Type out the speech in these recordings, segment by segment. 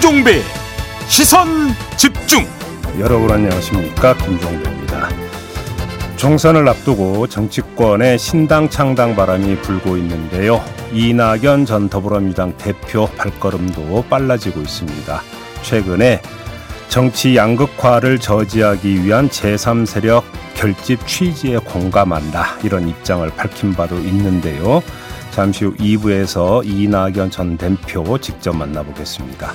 김종배 시선 집중 여러분 안녕하십니까 김종배입니다. 총선을 앞두고 정치권의 신당 창당 바람이 불고 있는데요. 이낙연 전 더불어민주당 대표 발걸음도 빨라지고 있습니다. 최근에 정치 양극화를 저지하기 위한 제3세력 결집 취지에 공감한다 이런 입장을 밝힌 바도 있는데요. 잠시 후 2부에서 이낙연 전 대표 직접 만나보겠습니다.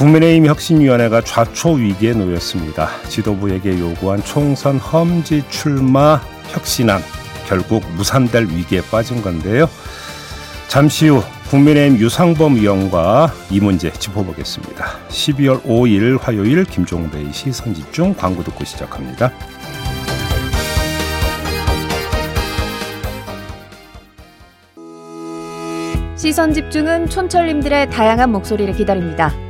국민의힘 혁신위원회가 좌초 위기에 놓였습니다. 지도부에게 요구한 총선 험지 출마 혁신안 결국 무산될 위기에 빠진 건데요. 잠시 후 국민의힘 유상범 의원과 이 문제 짚어보겠습니다. 12월 5일 화요일 김종배의 시선집중 광고 듣고 시작합니다. 시선 집중은 촌철님들의 다양한 목소리를 기다립니다.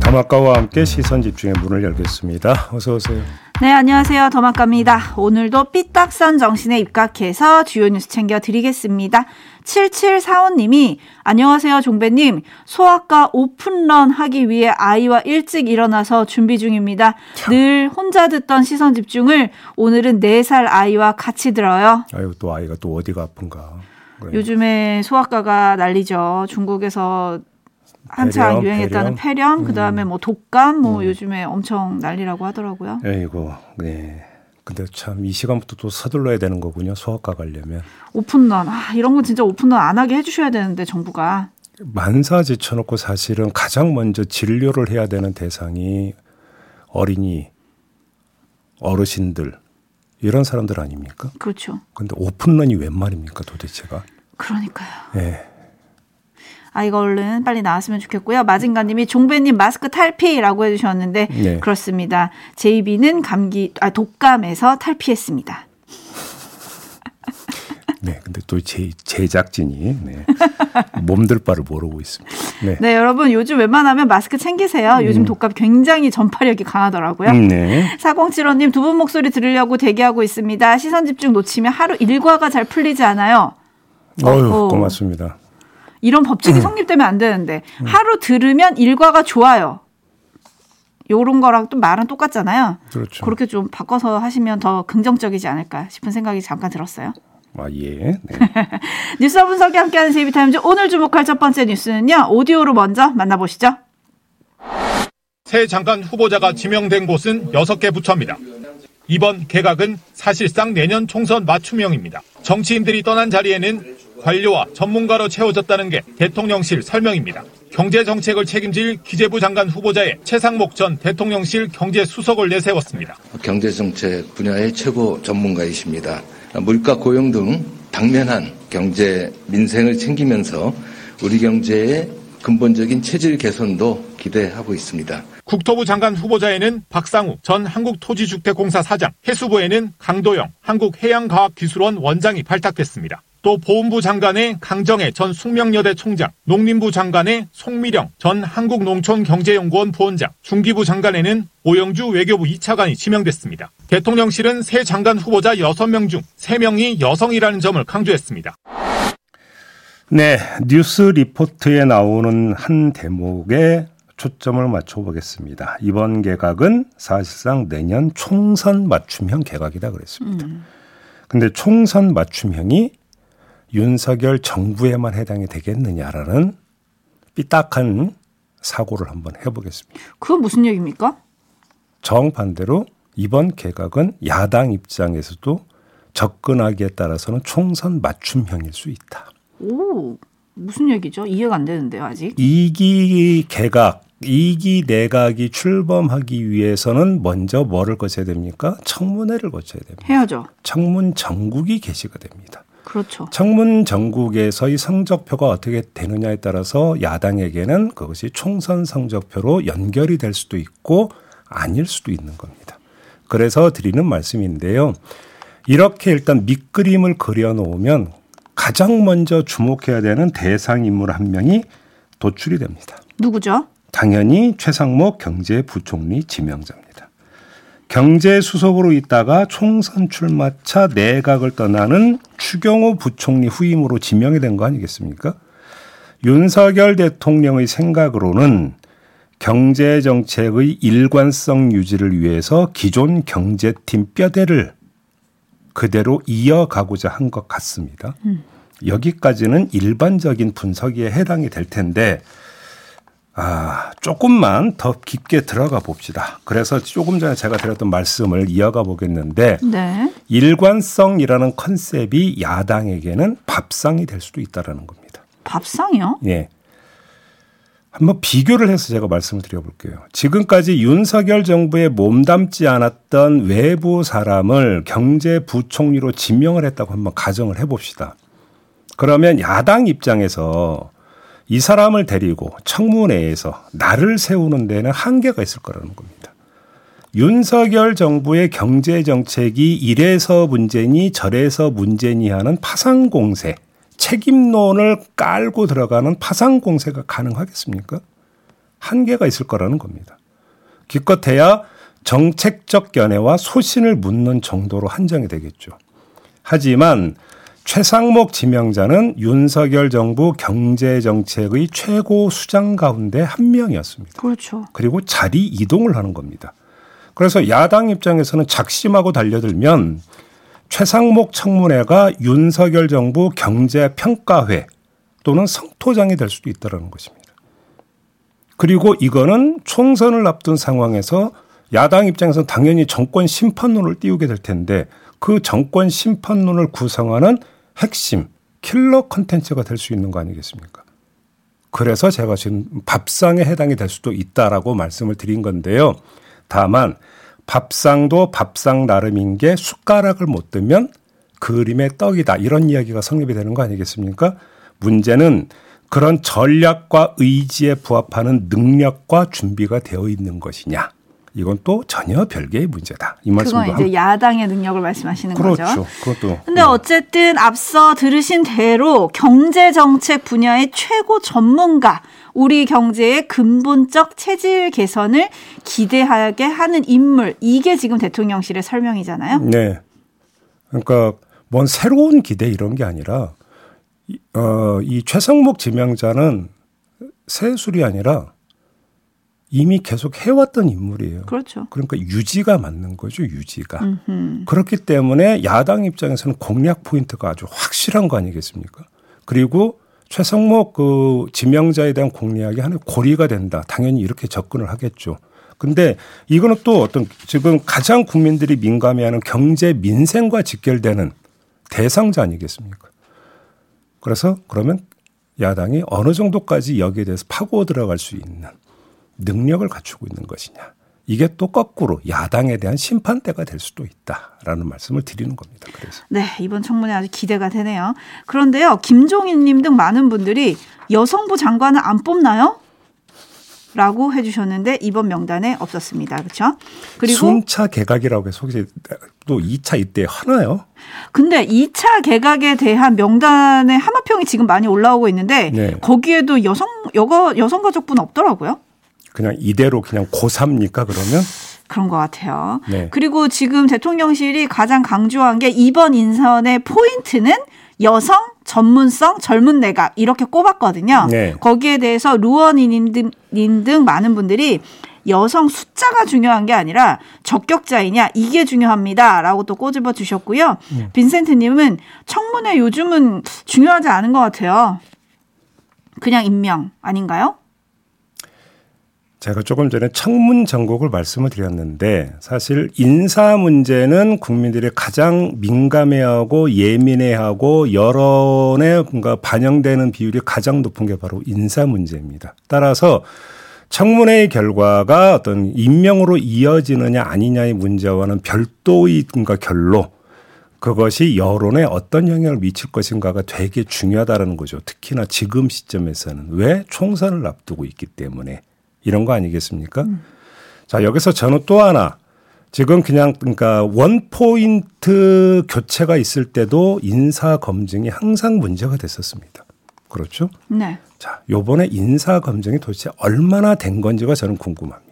더마카와 함께 시선 집중의 문을 열겠습니다. 어서 오세요. 네, 안녕하세요. 더마카입니다. 오늘도 삐딱선 정신에 입각해서 주요 뉴스 챙겨 드리겠습니다. 7745님이 안녕하세요 종배님 소아과 오픈런 하기 위해 아이와 일찍 일어나서 준비 중입니다. 늘 혼자 듣던 시선 집중을 오늘은 4살 아이와 같이 들어요. 아유 또 아이가 또 어디가 아픈가. 그래. 요즘에 소아과가 난리죠. 중국에서 한창 폐렴, 유행했다는 폐렴, 음. 그다음에 뭐 독감 뭐 음. 요즘에 엄청 난리라고 하더라고요. 에이고. 네. 근데 참 이 시간부터 또 서둘러야 되는 거군요. 소아과 가려면. 오픈런. 아, 이런 건 진짜 오픈런 안 하게 해 주셔야 되는데 정부가. 만사 제쳐놓고 사실은 가장 먼저 진료를 해야 되는 대상이 어린이, 어르신들 이런 사람들 아닙니까? 그렇죠. 근데 오픈런이 웬 말입니까 도대체가? 그러니까요. 네. 아, 이거 얼른 빨리 나왔으면 좋겠고요. 마진가님이 종배님 마스크 탈피라고 해주셨는데 네. 그렇습니다. 제이비는 감기, 아, 독감에서 탈피했습니다. 네, 근데 또 제, 제작진이 네, 몸들 바를 모르고 있습니다. 네. 네. 여러분 요즘 웬만하면 마스크 챙기세요. 요즘 음. 독감 굉장히 전파력이 강하더라고요. 음, 네. 4075님 두 분 목소리 들으려고 대기하고 있습니다. 시선 집중 놓치면 하루 일과가 잘 풀리지 않아요. 어휴, 어. 고맙습니다. 이런 법칙이 음. 성립되면 안 되는데 음. 하루 들으면 일과가 좋아요. 요런 거랑 또 말은 똑같잖아요. 그렇죠. 그렇게 좀 바꿔서 하시면 더 긍정적이지 않을까 싶은 생각이 잠깐 들었어요. 아, 예. 네. 뉴스 분석이 함께하는 제이비타임즈 오늘 주목할 첫 번째 뉴스는요. 오디오로 먼저 만나보시죠. 새 장관 후보자가 지명된 곳은 6개 부처입니다. 이번 개각은 사실상 내년 총선 맞춤형입니다. 정치인들이 떠난 자리에는 관료와 전문가로 채워졌다는 게 대통령실 설명입니다. 경제정책을 책임질 기재부 장관 후보자의 최상목 전 대통령실 경제수석을 내세웠습니다. 경제정책 분야의 최고 전문가이십니다. 물가 고용 등 당면한 경제 민생을 챙기면서 우리 경제의 근본적인 체질 개선도 기대하고 있습니다. 국토부 장관 후보자에는 박상우 전 한국토지주택공사 사장, 해수부에는 강도영 한국해양과학기술원 원장이 발탁됐습니다. 또 보훈부 장관의 강정혜 전 숙명여대 총장, 농림부 장관의 송미령 전 한국농촌경제연구원 부원장, 중기부 장관에는 오영주 외교부 2차관이 지명됐습니다. 대통령실은 새 장관 후보자 6명 중 3명이 여성이라는 점을 강조했습니다. 네, 뉴스 리포트에 나오는 한 대목에 초점을 맞춰보겠습니다. 이번 개각은 사실상 내년 총선 맞춤형 개각이다 그랬습니다. 음. 근데 총선 맞춤형이 윤석열 정부에만 해당이 되겠느냐라는 삐딱한 사고를 한번 해보겠습니다. 그건 무슨 얘기입니까? 정반대로 이번 개각은 야당 입장에서도 접근하기에 따라서는 총선 맞춤형일 수 있다. 오, 무슨 얘기죠? 이해가 안 되는데요, 아직. 이기 개각, 이기 내각이 출범하기 위해서는 먼저 뭐를 거쳐야 됩니까? 청문회를 거쳐야 됩니다. 해야죠. 청문 정국이 개시가 됩니다. 그렇죠. 청문 전국에서의 성적표가 어떻게 되느냐에 따라서 야당에게는 그것이 총선 성적표로 연결이 될 수도 있고 아닐 수도 있는 겁니다. 그래서 드리는 말씀인데요. 이렇게 일단 밑그림을 그려놓으면 가장 먼저 주목해야 되는 대상 인물 한 명이 도출이 됩니다. 누구죠? 당연히 최상목 경제부총리 지명자입니다. 경제수석으로 있다가 총선 출마차 내각을 떠나는 추경호 부총리 후임으로 지명이 된 거 아니겠습니까? 윤석열 대통령의 생각으로는 경제 정책의 일관성 유지를 위해서 기존 경제팀 뼈대를 그대로 이어가고자 한 것 같습니다. 음. 여기까지는 일반적인 분석에 해당이 될 텐데 아, 조금만 더 깊게 들어가 봅시다. 그래서 조금 전에 제가 드렸던 말씀을 이어가 보겠는데 네. 일관성이라는 컨셉이 야당에게는 밥상이 될 수도 있다라는 겁니다. 밥상이요? 예. 한번 비교를 해서 제가 말씀을 드려볼게요. 지금까지 윤석열 정부에 몸담지 않았던 외부 사람을 경제부총리로 지명을 했다고 한번 가정을 해봅시다. 그러면 야당 입장에서 이 사람을 데리고 청문회에서 나를 세우는 데는 한계가 있을 거라는 겁니다. 윤석열 정부의 경제 정책이 이래서 문제니 저래서 문제니 하는 파상 공세, 책임론을 깔고 들어가는 파상 공세가 가능하겠습니까? 한계가 있을 거라는 겁니다. 기껏해야 정책적 견해와 소신을 묻는 정도로 한정이 되겠죠. 하지만 최상목 지명자는 윤석열 정부 경제 정책의 최고 수장 가운데 한 명이었습니다. 그렇죠. 그리고 자리 이동을 하는 겁니다. 그래서 야당 입장에서는 작심하고 달려들면 최상목 청문회가 윤석열 정부 경제 평가회 또는 성토장이 될 수도 있다는 것입니다. 그리고 이거는 총선을 앞둔 상황에서 야당 입장에서 당연히 정권 심판론을 띄우게 될 텐데 그 정권 심판론을 구성하는 핵심 킬러 컨텐츠가 될 수 있는 거 아니겠습니까? 그래서 제가 지금 밥상에 해당이 될 수도 있다라고 말씀을 드린 건데요. 다만 밥상도 밥상 나름인 게 숟가락을 못 뜨면 그림의 떡이다. 이런 이야기가 성립이 되는 거 아니겠습니까? 문제는 그런 전략과 의지에 부합하는 능력과 준비가 되어 있는 것이냐. 이건 또 전혀 별개의 문제다. 이 말씀도 그건 이제 야당의 능력을 말씀하시는 그렇죠. 거죠. 그것도. 근데 네. 어쨌든 앞서 들으신 대로 경제 정책 분야의 최고 전문가 우리 경제의 근본적 체질 개선을 기대하게 하는 인물 이게 지금 대통령실의 설명이잖아요. 네. 그러니까 뭔 새로운 기대 이런 게 아니라 어, 이 최성목 지명자는 새술이 아니라 이미 계속 해왔던 인물이에요. 그렇죠. 그러니까 유지가 맞는 거죠, 유지가. 음흠. 그렇기 때문에 야당 입장에서는 공략 포인트가 아주 확실한 거 아니겠습니까? 그리고 최성목 그 지명자에 대한 공략이 하나의 고리가 된다. 당연히 이렇게 접근을 하겠죠. 근데 이거는 또 어떤 지금 가장 국민들이 민감해하는 경제 민생과 직결되는 대상자 아니겠습니까? 그래서 그러면 야당이 어느 정도까지 여기에 대해서 파고 들어갈 수 있는 능력을 갖추고 있는 것이냐. 이게 또 거꾸로 야당에 대한 심판대가 될 수도 있다라는 말씀을 드리는 겁니다. 그래서 네 이번 청문회 아주 기대가 되네요. 그런데요 김종인님 등 많은 분들이 여성부 장관은 안 뽑나요? 라고 해주셨는데 이번 명단에 없었습니다. 그렇죠? 그리고 순차 개각이라고 해서 혹시 또 2차 이때 하나요? 근데 2차 개각에 대한 명단의 하마평이 지금 많이 올라오고 있는데 네. 거기에도 여성 여가 여성가족분 없더라고요. 그냥 이대로 그냥 고3입니까 그러면? 그런 것 같아요. 네. 그리고 지금 대통령실이 가장 강조한 게 이번 인선의 포인트는 여성 전문성 젊은 내각 이렇게 꼽았거든요. 네. 거기에 대해서 루원이님 등, 등 많은 분들이 여성 숫자가 중요한 게 아니라 적격자이냐 이게 중요합니다라고 또 꼬집어 주셨고요. 네. 빈센트님은 청문회 요즘은 중요하지 않은 것 같아요. 그냥 임명 아닌가요? 제가 조금 전에 청문 전곡을 말씀을 드렸는데 사실 인사 문제는 국민들이 가장 민감해하고 예민해하고 여론에 뭔가 반영되는 비율이 가장 높은 게 바로 인사 문제입니다. 따라서 청문회의 결과가 어떤 임명으로 이어지느냐 아니냐의 문제와는 별도의 뭔가 결로 그것이 여론에 어떤 영향을 미칠 것인가가 되게 중요하다는 거죠. 특히나 지금 시점에서는 왜 총선을 앞두고 있기 때문에 이런 거 아니겠습니까? 음. 자, 여기서 저는 또 하나 지금 그냥 그러니까 원 포인트 교체가 있을 때도 인사 검증이 항상 문제가 됐었습니다. 그렇죠? 네. 자, 요번에 인사 검증이 도대체 얼마나 된 건지가 저는 궁금합니다.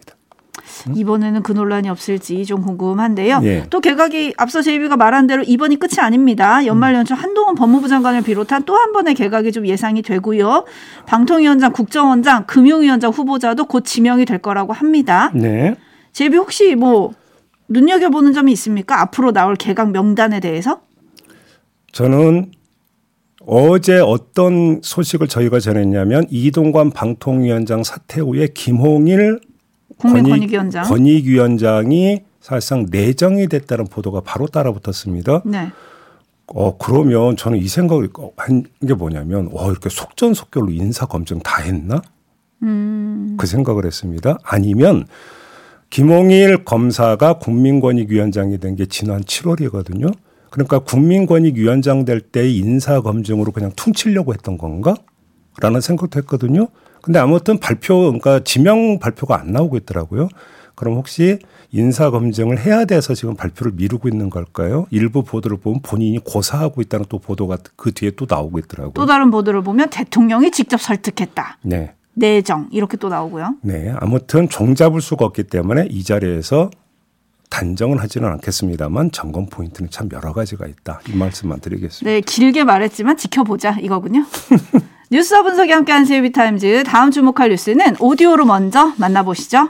이번에는 그 논란이 없을지 좀 궁금한데요. 예. 또 개각이 앞서 제이비가 말한 대로 이번이 끝이 아닙니다. 연말 연초 한동훈 법무부 장관을 비롯한 또 한 번의 개각이 좀 예상이 되고요. 방통위원장, 국정원장, 금융위원장 후보자도 곧 지명이 될 거라고 합니다. 네. 제이비 혹시 뭐 눈여겨보는 점이 있습니까? 앞으로 나올 개각 명단에 대해서? 저는 어제 어떤 소식을 저희가 전했냐면 이동관 방통위원장 사퇴 후에 김홍일 국민권익위원장. 권익위원장이 사실상 내정이 됐다는 보도가 바로 따라붙었습니다. 네. 어 그러면 저는 이 생각을 한 게 뭐냐면 어 이렇게 속전속결로 인사 검증 다 했나? 그 생각을 했습니다. 아니면 김홍일 검사가 국민권익위원장이 된 게 지난 7월이거든요. 그러니까 국민권익위원장 될 때 인사 검증으로 그냥 퉁치려고 했던 건가? 라는 생각도 했거든요. 근데 아무튼 발표, 그러니까 지명 발표가 안 나오고 있더라고요. 그럼 혹시 인사 검증을 해야 돼서 지금 발표를 미루고 있는 걸까요? 일부 보도를 보면 본인이 고사하고 있다는 또 보도가 그 뒤에 또 나오고 있더라고요. 또 다른 보도를 보면 대통령이 직접 설득했다. 네. 내정 이렇게 또 나오고요. 네. 아무튼 종잡을 수가 없기 때문에 이 자리에서 단정은 하지는 않겠습니다만 점검 포인트는 참 여러 가지가 있다. 이 말씀만 드리겠습니다. 네, 길게 말했지만 지켜보자 이거군요. 뉴스와 분석이 함께한 세이비타임즈 다음 주목할 뉴스는 오디오로 먼저 만나보시죠.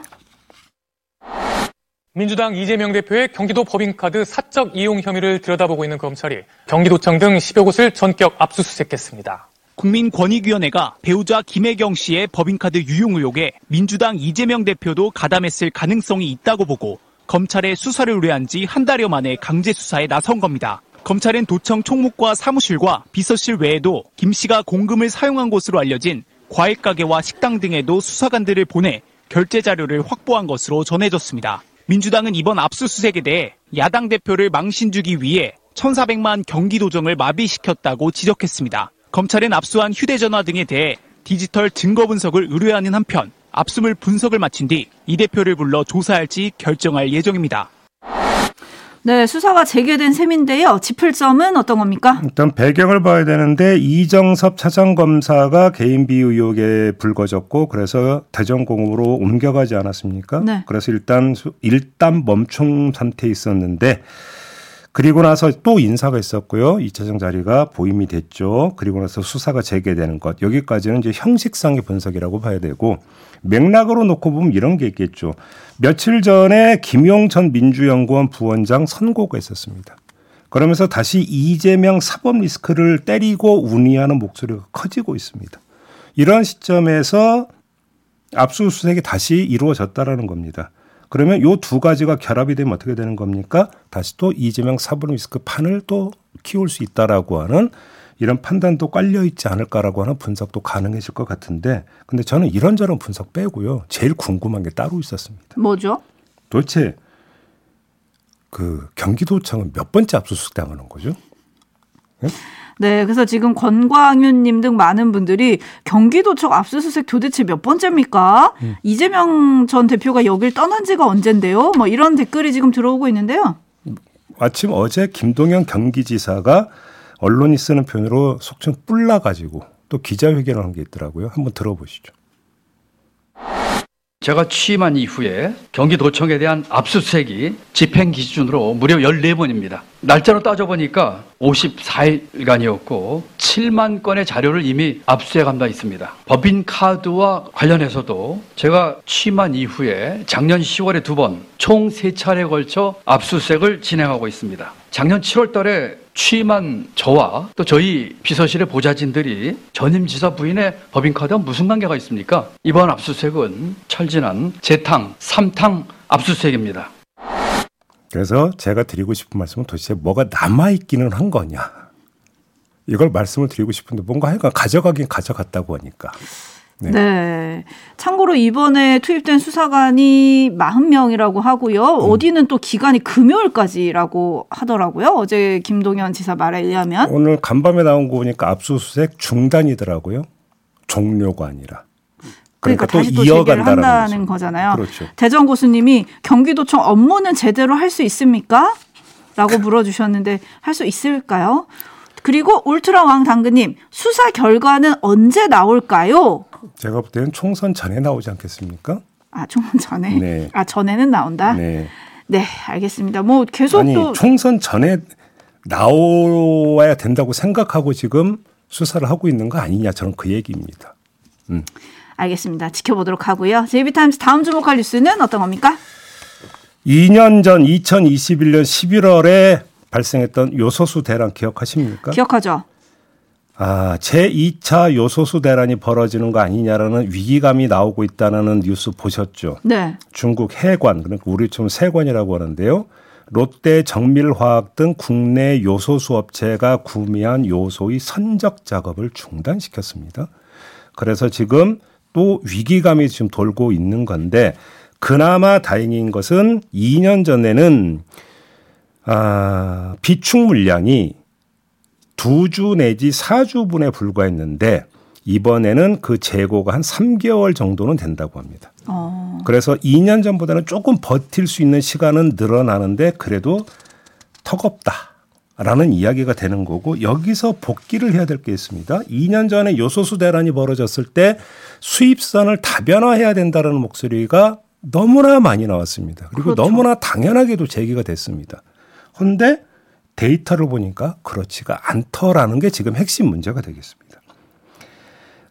민주당 이재명 대표의 경기도 법인카드 사적 이용 혐의를 들여다보고 있는 검찰이 경기도청 등 10여 곳을 전격 압수수색했습니다. 국민권익위원회가 배우자 김혜경 씨의 법인카드 유용 의혹에 민주당 이재명 대표도 가담했을 가능성이 있다고 보고 검찰에 수사를 의뢰한 지 한 달여 만에 강제 수사에 나선 겁니다. 검찰은 도청 총무과 사무실과 비서실 외에도 김 씨가 공금을 사용한 것으로 알려진 과일 가게와 식당 등에도 수사관들을 보내 결제 자료를 확보한 것으로 전해졌습니다. 민주당은 이번 압수수색에 대해 야당 대표를 망신 주기 위해 1,400만 경기도정을 마비시켰다고 지적했습니다. 검찰은 압수한 휴대전화 등에 대해 디지털 증거 분석을 의뢰하는 한편 압수물 분석을 마친 뒤 이 대표를 불러 조사할지 결정할 예정입니다. 네, 수사가 재개된 셈인데요. 짚을 점은 어떤 겁니까? 일단 배경을 봐야 되는데 이정섭 차장검사가 개인 비위 의혹에 불거졌고 그래서 대전공으로 옮겨가지 않았습니까? 네. 그래서 일단 수- 일단 멈춤 상태에 있었는데 그리고 나서 또 인사가 있었고요. 이 차장 자리가 보임이 됐죠. 그리고 나서 수사가 재개되는 것. 여기까지는 이제 형식상의 분석이라고 봐야 되고 맥락으로 놓고 보면 이런 게 있겠죠. 며칠 전에 김용천 민주연구원 부원장 선고가 있었습니다. 그러면서 다시 이재명 사법 리스크를 때리고 운의하는 목소리가 커지고 있습니다. 이런 시점에서 압수수색이 다시 이루어졌다라는 겁니다. 그러면 요 두 가지가 결합이 되면 어떻게 되는 겁니까? 다시 또 이재명 사법 리스크 판을 또 키울 수 있다라고 하는 이런 판단도 깔려 있지 않을까라고 하는 분석도 가능해질 것 같은데 근데 저는 이런저런 분석 빼고요. 제일 궁금한 게 따로 있었습니다. 뭐죠? 도대체 그 경기도청은 몇 번째 압수수색 당하는 거죠? 네, 그래서 지금 권광윤님 등 많은 분들이 경기도청 압수수색 도대체 몇 번째입니까? 이재명 전 대표가 여길 떠난 지가 언젠데요? 뭐 이런 댓글이 지금 들어오고 있는데요. 마침 어제 김동연 경기지사가 언론이 쓰는 표현으로 속칭 뿔나가지고 또 기자회견을 한 게 있더라고요. 한번 들어보시죠. 제가 취임한 이후에 경기도청에 대한 압수수색이 집행 기준으로 무려 14번입니다. 날짜로 따져보니까 54일간이었고 7만 건의 자료를 이미 압수해간 바 있습니다. 법인 카드와 관련해서도 제가 취임한 이후에 작년 10월에 두 번, 총 세 차례에 걸쳐 압수수색을 진행하고 있습니다. 작년 7월 달에 취임한 저와 또 저희 비서실의 보좌진들이 전임 지사 부인의 법인카드와 무슨 관계가 있습니까? 이번 압수수색은 철진한 재탕, 삼탕 압수수색입니다. 그래서 제가 드리고 싶은 말씀은 도대체 뭐가 남아있기는 한 거냐. 이걸 말씀을 드리고 싶은데 뭔가 하여간 가져가긴 가져갔다고 하니까. 네. 네. 참고로 이번에 투입된 수사관이 40명이라고 하고요. 어디는 또 기간이 금요일까지라고 하더라고요. 어제 김동연 지사 말에 의하면. 오늘 간밤에 나온 거 보니까 압수수색 중단이더라고요. 종료가 아니라. 그러니까, 그러니까 또 다시 또 재개를 한다는 거죠. 거잖아요. 그렇죠. 대전 고수님이 경기도청 업무는 제대로 할 수 있습니까? 라고 물어주셨는데 할 수 있을까요? 그리고 울트라 왕 당근님 수사 결과는 언제 나올까요? 제가 볼 때는 총선 전에 나오지 않겠습니까? 아 총선 전에 네. 아 전에는 나온다. 네, 네. 알겠습니다. 뭐 계속 아니 또 총선 전에 나와야 된다고 생각하고 지금 수사를 하고 있는 거 아니냐 저는 그 얘기입니다. 알겠습니다. 지켜보도록 하고요. 제이비타임스 다음 주목할 뉴스는 어떤 겁니까? 2년 전 2021년 11월에 발생했던 요소수 대란 기억하십니까? 기억하죠? 아, 제2차 요소수 대란이 벌어지는 거 아니냐라는 위기감이 나오고 있다는 뉴스 보셨죠? 네. 중국 해관, 그러니까 우리 좀 세관이라고 하는데요. 롯데 정밀화학 등 국내 요소수 업체가 구매한 요소의 선적 작업을 중단시켰습니다. 그래서 지금 또 위기감이 지금 돌고 있는 건데 그나마 다행인 것은 2년 전에는 아, 비축 물량이 두 주 내지 4주분에 불과했는데 이번에는 그 재고가 한 3개월 정도는 된다고 합니다. 어, 그래서 2년 전보다는 조금 버틸 수 있는 시간은 늘어나는데 그래도 턱없다라는 이야기가 되는 거고 여기서 복귀를 해야 될 게 있습니다. 2년 전에 요소수 대란이 벌어졌을 때 수입선을 다변화해야 된다는 목소리가 너무나 많이 나왔습니다. 그리고 그렇죠. 너무나 당연하게도 제기가 됐습니다. 그런데 데이터를 보니까 그렇지가 않더라는 게 지금 핵심 문제가 되겠습니다.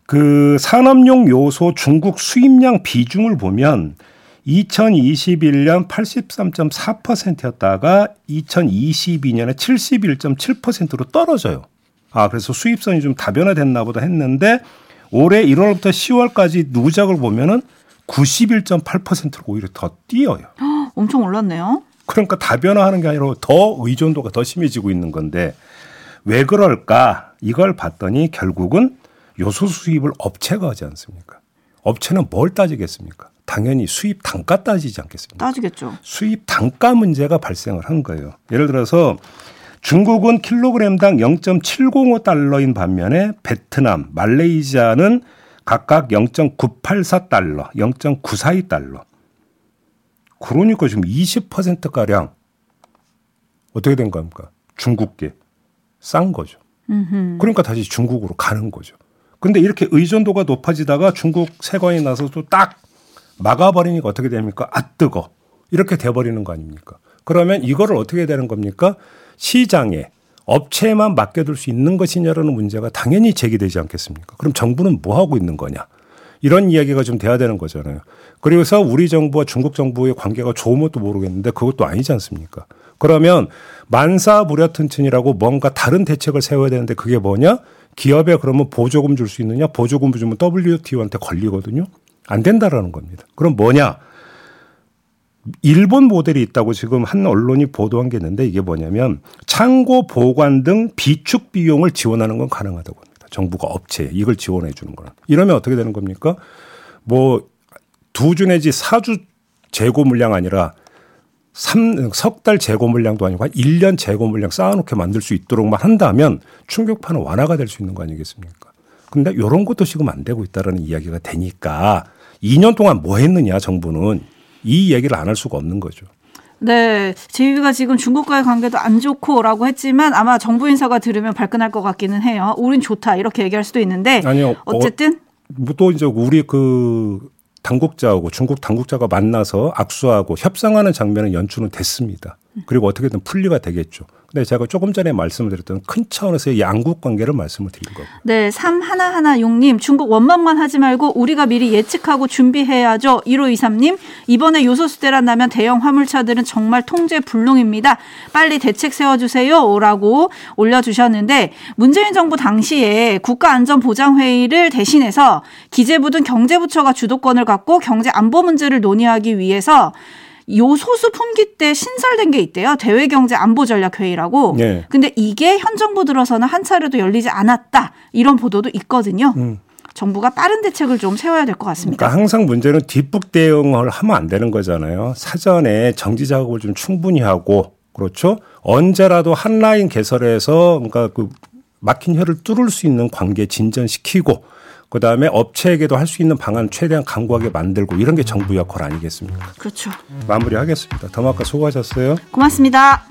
그 산업용 요소 중국 수입량 비중을 보면 2021년 83.4%였다가 2022년에 71.7%로 떨어져요. 아, 그래서 수입선이 좀 다변화됐나 보다 했는데 올해 1월부터 10월까지 누적을 보면은 91.8%로 오히려 더 뛰어요. 엄청 올랐네요. 그러니까 다변화하는 게 아니라 더 의존도가 더 심해지고 있는 건데 왜 그럴까? 이걸 봤더니 결국은 요소 수입을 업체가 하지 않습니까? 업체는 뭘 따지겠습니까? 당연히 수입 단가 따지지 않겠습니까? 따지겠죠. 수입 단가 문제가 발생을 한 거예요. 예를 들어서 중국은 킬로그램당 0.705달러인 반면에 베트남, 말레이시아는 각각 0.984달러, 0.942달러. 그러니까 지금 20%가량 어떻게 된 겁니까? 중국계. 싼 거죠. 그러니까 다시 중국으로 가는 거죠. 근데 이렇게 의존도가 높아지다가 중국 세관이 나서 또 딱 막아버리니까 어떻게 됩니까? 아, 뜨거. 이렇게 돼버리는 거 아닙니까? 그러면 이거를 어떻게 되는 겁니까? 시장에 업체에만 맡겨둘 수 있는 것이냐라는 문제가 당연히 제기되지 않겠습니까? 그럼 정부는 뭐 하고 있는 거냐? 이런 이야기가 좀 돼야 되는 거잖아요. 그래서 우리 정부와 중국 정부의 관계가 좋은 것도 모르겠는데 그것도 아니지 않습니까? 그러면 만사무려튼튼이라고 뭔가 다른 대책을 세워야 되는데 그게 뭐냐? 기업에 그러면 보조금 줄 수 있느냐? 보조금 주면 WTO한테 걸리거든요. 안 된다라는 겁니다. 그럼 뭐냐? 일본 모델이 있다고 지금 한 언론이 보도한 게 있는데 이게 뭐냐면 창고 보관 등 비축 비용을 지원하는 건 가능하다고 합니다. 정부가 업체에 이걸 지원해 주는 거는. 이러면 어떻게 되는 겁니까? 뭐 두 주 내지 사 주 재고 물량 아니라 석달 재고 물량도 아니고 한 1년 재고 물량 쌓아놓게 만들 수 있도록만 한다면 충격파는 완화가 될 수 있는 거 아니겠습니까? 근데 이런 것도 지금 안 되고 있다라는 이야기가 되니까 2년 동안 뭐 했느냐 정부는 이 얘기를 안 할 수가 없는 거죠. 네, 제이비가 지금 중국과의 관계도 안 좋고라고 했지만 아마 정부 인사가 들으면 발끈할 것 같기는 해요. 우린 좋다 이렇게 얘기할 수도 있는데 아니요. 어쨌든 어, 또 이제 우리 그 당국자하고 중국 당국자가 만나서 악수하고 협상하는 장면은 연출은 됐습니다. 그리고 어떻게든 분리가 되겠죠. 근데 제가 조금 전에 말씀을 드렸던 큰 차원에서의 양국 관계를 말씀을 드린 거고. 네, 3116님, 중국 원망만 하지 말고 우리가 미리 예측하고 준비해야죠. 1523님, 이번에 요소수 대란 나면 대형 화물차들은 정말 통제 불능입니다. 빨리 대책 세워주세요. 라고 올려주셨는데, 문재인 정부 당시에 국가안전보장회의를 대신해서 기재부 등 경제부처가 주도권을 갖고 경제 안보 문제를 논의하기 위해서 요소수 품귀 때 신설된 게 있대요. 대외경제 안보전략회의라고. 네. 근데 이게 현 정부 들어서는 한 차례도 열리지 않았다. 이런 보도도 있거든요. 음. 정부가 빠른 대책을 좀 세워야 될 것 같습니다. 그러니까 항상 문제는 뒷북 대응을 하면 안 되는 거잖아요. 사전에 정지 작업을 좀 충분히 하고 그렇죠. 언제라도 한 라인 개설해서 그러니까 그 막힌 혀를 뚫을 수 있는 관계 진전시키고 그 다음에 업체에게도 할 수 있는 방안 최대한 강구하게 만들고 이런 게 정부 역할 아니겠습니까? 그렇죠. 마무리하겠습니다. 더마카 수고하셨어요. 고맙습니다.